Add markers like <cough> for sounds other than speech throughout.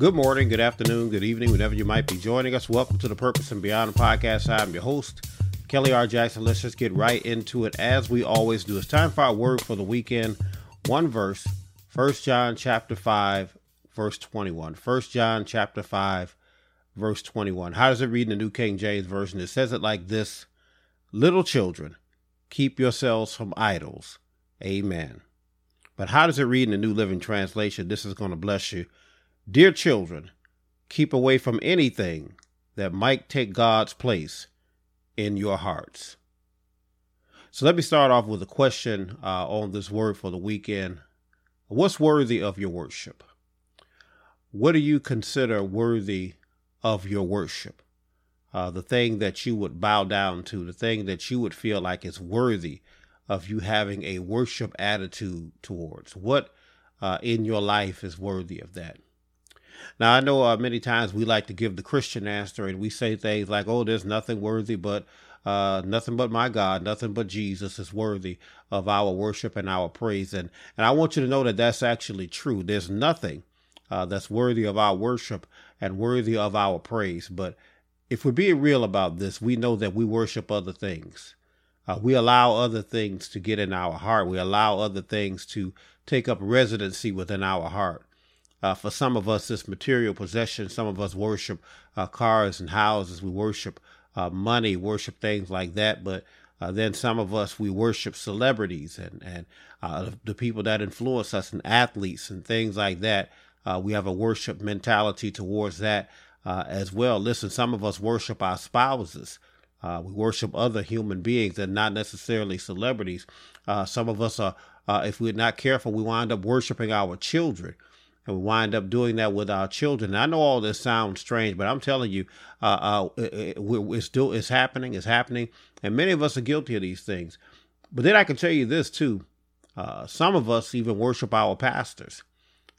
Good morning, good afternoon, good evening, whenever you might be joining us. Welcome to the Purpose and Beyond podcast. I'm your host, Kelly R. Jackson. Let's just get right into it as we always do. It's time for our word for the weekend. One verse, First John chapter 5, verse 21. First John chapter 5, verse 21. How does it read in the New King James Version? It says it like this Little children, keep yourselves from idols. Amen. But how does it read in the New Living Translation? This is going to bless you. Dear children, keep away from anything that might take God's place in your hearts. So let me start off with a question uh, on this word for the weekend. What's worthy of your worship? What do you consider worthy of your worship? Uh, the thing that you would bow down to, the thing that you would feel like is worthy of you having a worship attitude towards. What uh, in your life is worthy of that? Now, I know uh, many times we like to give the Christian answer and we say things like, oh, there's nothing worthy but uh, nothing but my God, nothing but Jesus is worthy of our worship and our praise. And, and I want you to know that that's actually true. There's nothing uh, that's worthy of our worship and worthy of our praise. But if we're being real about this, we know that we worship other things. Uh, we allow other things to get in our heart. We allow other things to take up residency within our heart. Uh, for some of us, it's material possession. Some of us worship uh, cars and houses. We worship uh, money, worship things like that. But uh, then some of us, we worship celebrities and, and uh, the people that influence us and athletes and things like that. Uh, we have a worship mentality towards that as well. Listen, some of us worship our spouses. we worship other human beings and not necessarily celebrities. some of us are, if we're not careful, we wind up worshiping our children and we wind up doing that with our children. I know all this sounds strange, but I'm telling you, uh, uh, it, it's still it's happening. It's happening, and many of us are guilty of these things. But then I can tell you this too: uh, some of us even worship our pastors.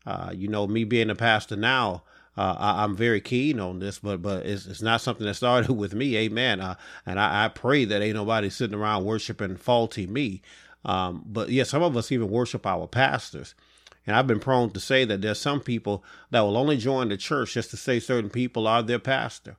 Uh, you know, me being a pastor now. Uh, I, am very keen on this, but but it's, it's not something that started <laughs> with me, amen. Uh, and I, I, pray that ain't nobody sitting around worshiping faulty me. Um, but yeah, some of us even worship our pastors. And I've been prone to say that there's some people that will only join the church just to say certain people are their pastor.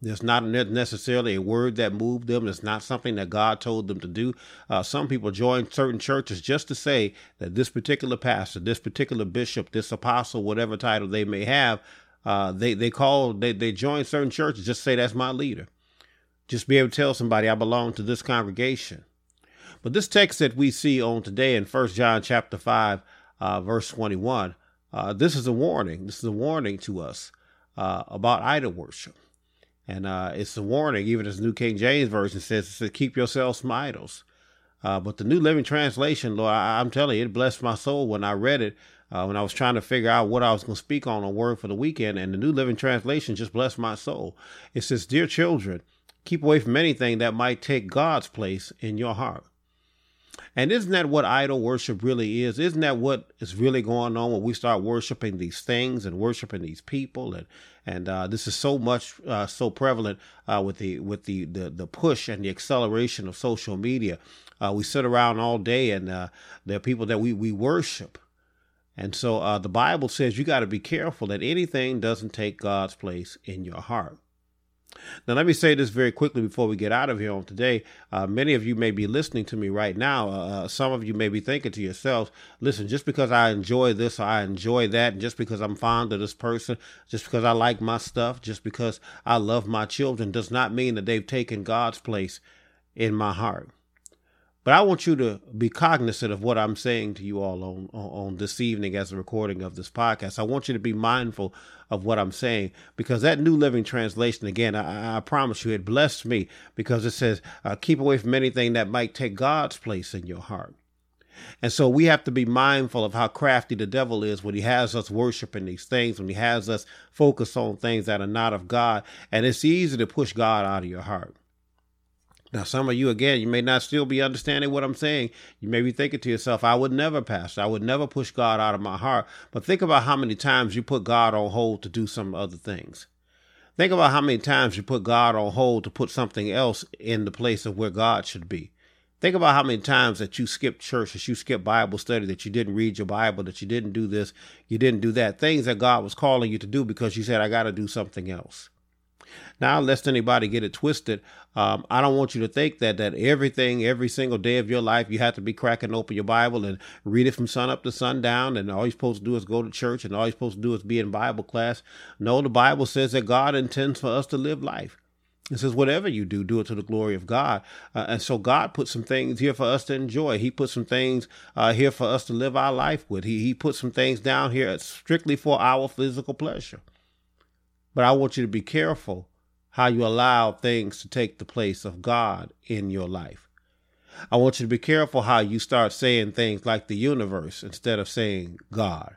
There's not necessarily a word that moved them. It's not something that God told them to do. Uh, some people join certain churches just to say that this particular pastor, this particular bishop, this apostle, whatever title they may have, uh, they they call they they join certain churches just say that's my leader. Just be able to tell somebody I belong to this congregation. But this text that we see on today in First John chapter five uh, verse 21. Uh, this is a warning. This is a warning to us uh, about idol worship. And uh, it's a warning, even as New King James Version says, it says, keep yourselves from idols. Uh, but the New Living Translation, Lord, I, am telling you, it blessed my soul when I read it, uh, when I was trying to figure out what I was going to speak on a word for the weekend. And the New Living Translation just blessed my soul. It says, Dear children, keep away from anything that might take God's place in your heart. And isn't that what idol worship really is? Isn't that what is really going on when we start worshiping these things and worshiping these people? And and uh, this is so much uh, so prevalent uh, with the with the, the the push and the acceleration of social media. Uh, we sit around all day, and uh, there are people that we we worship. And so uh, the Bible says you got to be careful that anything doesn't take God's place in your heart. Now, let me say this very quickly before we get out of here on today. Uh, many of you may be listening to me right now. Uh, uh, some of you may be thinking to yourselves, listen, just because I enjoy this or I enjoy that, and just because I'm fond of this person, just because I like my stuff, just because I love my children, does not mean that they've taken God's place in my heart. But I want you to be cognizant of what I'm saying to you all on, on, this evening as a recording of this podcast. I want you to be mindful of what I'm saying because that New Living Translation, again, I, I promise you, it blessed me because it says, uh, keep away from anything that might take God's place in your heart. And so we have to be mindful of how crafty the devil is when he has us worshiping these things, when he has us focus on things that are not of God. And it's easy to push God out of your heart. Now, some of you, again, you may not still be understanding what I'm saying. You may be thinking to yourself, I would never pass. I would never push God out of my heart. But think about how many times you put God on hold to do some other things. Think about how many times you put God on hold to put something else in the place of where God should be. Think about how many times that you skipped church, that you skipped Bible study, that you didn't read your Bible, that you didn't do this, you didn't do that. Things that God was calling you to do because you said, I got to do something else. Now, lest anybody get it twisted, um, I don't want you to think that that everything, every single day of your life, you have to be cracking open your Bible and read it from sun up to sundown, and all you're supposed to do is go to church, and all you're supposed to do is be in Bible class. No, the Bible says that God intends for us to live life. It says, whatever you do, do it to the glory of God. Uh, and so God put some things here for us to enjoy. He put some things uh, here for us to live our life with. He, he put some things down here strictly for our physical pleasure. But I want you to be careful how you allow things to take the place of God in your life. I want you to be careful how you start saying things like the universe instead of saying God.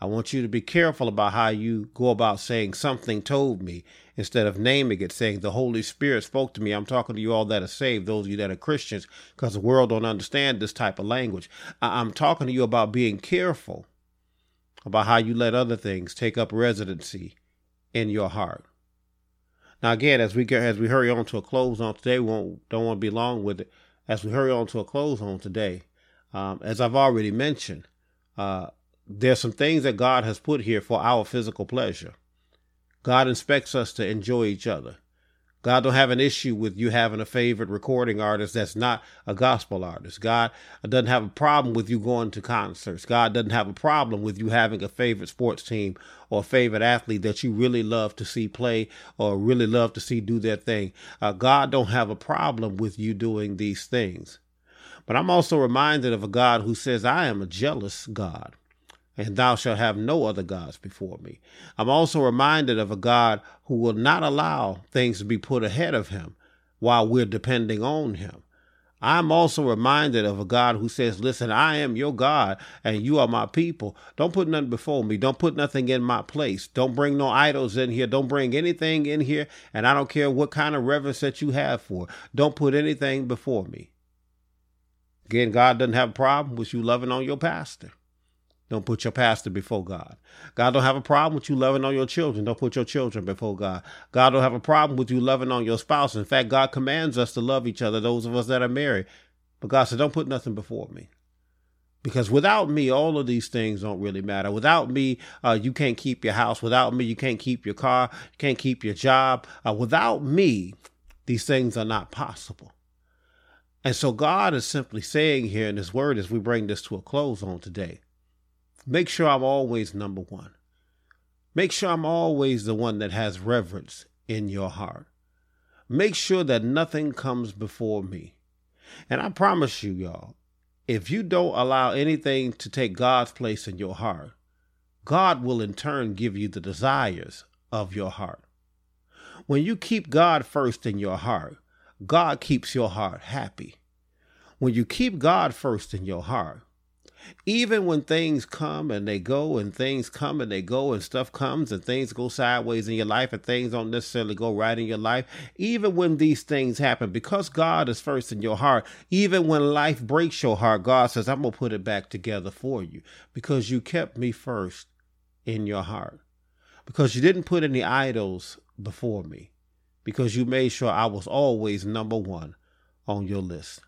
I want you to be careful about how you go about saying something told me instead of naming it, saying the Holy Spirit spoke to me. I'm talking to you all that are saved, those of you that are Christians, because the world don't understand this type of language. I'm talking to you about being careful about how you let other things take up residency in your heart. Now, again, as we get as we hurry on to a close on today, we won't, don't want to be long with it. As we hurry on to a close on today, um, as I've already mentioned, uh, there's some things that God has put here for our physical pleasure. God inspects us to enjoy each other. God don't have an issue with you having a favorite recording artist that's not a gospel artist. God doesn't have a problem with you going to concerts. God doesn't have a problem with you having a favorite sports team or a favorite athlete that you really love to see play or really love to see do their thing. Uh, God don't have a problem with you doing these things. But I'm also reminded of a God who says, I am a jealous God and thou shalt have no other gods before me. I'm also reminded of a God who will not allow things to be put ahead of him while we're depending on him. I'm also reminded of a God who says, Listen, I am your God and you are my people. Don't put nothing before me. Don't put nothing in my place. Don't bring no idols in here. Don't bring anything in here. And I don't care what kind of reverence that you have for. Don't put anything before me. Again, God doesn't have a problem with you loving on your pastor. Don't put your pastor before God. God don't have a problem with you loving on your children. Don't put your children before God. God don't have a problem with you loving on your spouse. In fact, God commands us to love each other, those of us that are married. But God said, don't put nothing before me. Because without me, all of these things don't really matter. Without me, uh, you can't keep your house. Without me, you can't keep your car. You can't keep your job. Uh, without me, these things are not possible. And so God is simply saying here in His Word as we bring this to a close on today Make sure I'm always number one. Make sure I'm always the one that has reverence in your heart. Make sure that nothing comes before me. And I promise you, y'all, if you don't allow anything to take God's place in your heart, God will in turn give you the desires of your heart. When you keep God first in your heart, God keeps your heart happy. When you keep God first in your heart, even when things come and they go and things come and they go and stuff comes and things go sideways in your life and things don't necessarily go right in your life, even when these things happen, because God is first in your heart, even when life breaks your heart, God says, I'm going to put it back together for you because you kept me first in your heart. Because you didn't put any idols before me. Because you made sure I was always number one on your list.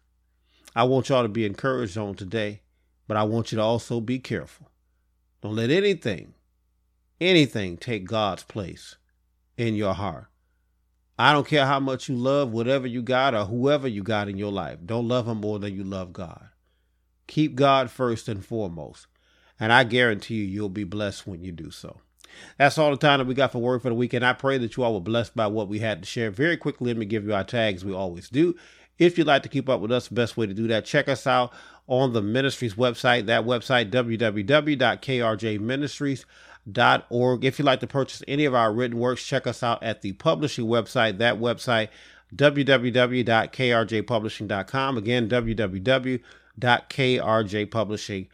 I want y'all to be encouraged on today but I want you to also be careful. Don't let anything, anything take God's place in your heart. I don't care how much you love whatever you got or whoever you got in your life. Don't love him more than you love God. Keep God first and foremost. And I guarantee you, you'll be blessed when you do so. That's all the time that we got for Word for the Weekend. I pray that you all were blessed by what we had to share. Very quickly, let me give you our tags we always do. If you'd like to keep up with us, the best way to do that, check us out on the ministry's website. That website, www.krjministries.org. If you'd like to purchase any of our written works, check us out at the publishing website. That website, www.krjpublishing.com. Again, www.krjpublishing.com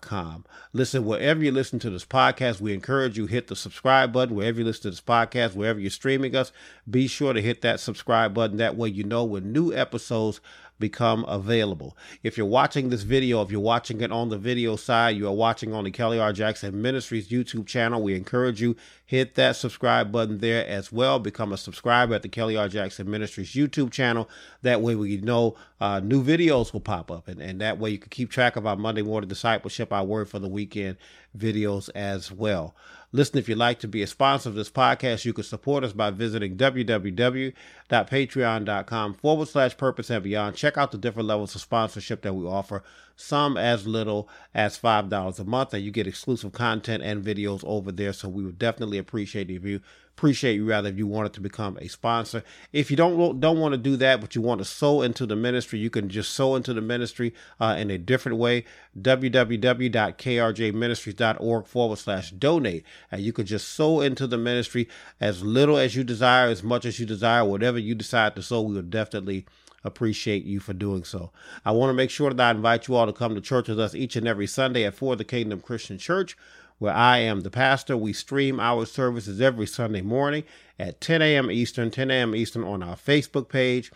com. Listen, wherever you listen to this podcast, we encourage you hit the subscribe button. Wherever you listen to this podcast, wherever you're streaming us, be sure to hit that subscribe button. That way you know when new episodes become available. If you're watching this video, if you're watching it on the video side, you are watching on the Kelly R. Jackson Ministries YouTube channel. We encourage you hit that subscribe button there as well. Become a subscriber at the Kelly R. Jackson Ministries YouTube channel. That way we know uh, new videos will pop up, and, and that way you can keep track of our Monday morning discipleship, our word for the weekend videos as well. Listen, if you'd like to be a sponsor of this podcast, you can support us by visiting www.patreon.com forward slash purpose and beyond. Check out the different levels of sponsorship that we offer, some as little as $5 a month, and you get exclusive content and videos over there. So we would definitely appreciate if you appreciate you rather if you wanted to become a sponsor. If you don't don't want to do that, but you want to sow into the ministry, you can just sow into the ministry uh, in a different way. www.krjministries.org forward slash donate. And you can just sow into the ministry as little as you desire, as much as you desire, whatever you decide to sow, we will definitely appreciate you for doing so. I want to make sure that I invite you all to come to church with us each and every Sunday at For the Kingdom Christian Church where I am the pastor. We stream our services every Sunday morning at 10 a.m. Eastern, 10 a.m. Eastern on our Facebook page.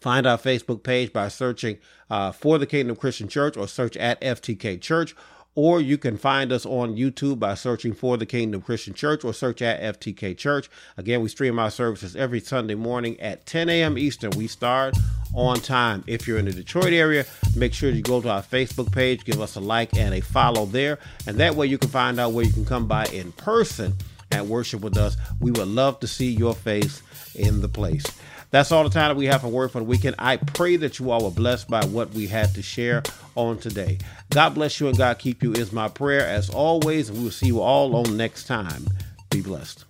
Find our Facebook page by searching uh, for the Kingdom Christian Church or search at FTK Church or you can find us on YouTube by searching for the Kingdom Christian Church or search at FTK Church. Again, we stream our services every Sunday morning at 10 a.m. Eastern. We start on time. If you're in the Detroit area, make sure you go to our Facebook page, give us a like and a follow there, and that way you can find out where you can come by in person and worship with us. We would love to see your face in the place. That's all the time that we have for Word for the Weekend. I pray that you all were blessed by what we had to share on today. God bless you and God keep you is my prayer as always. And we will see you all on next time. Be blessed.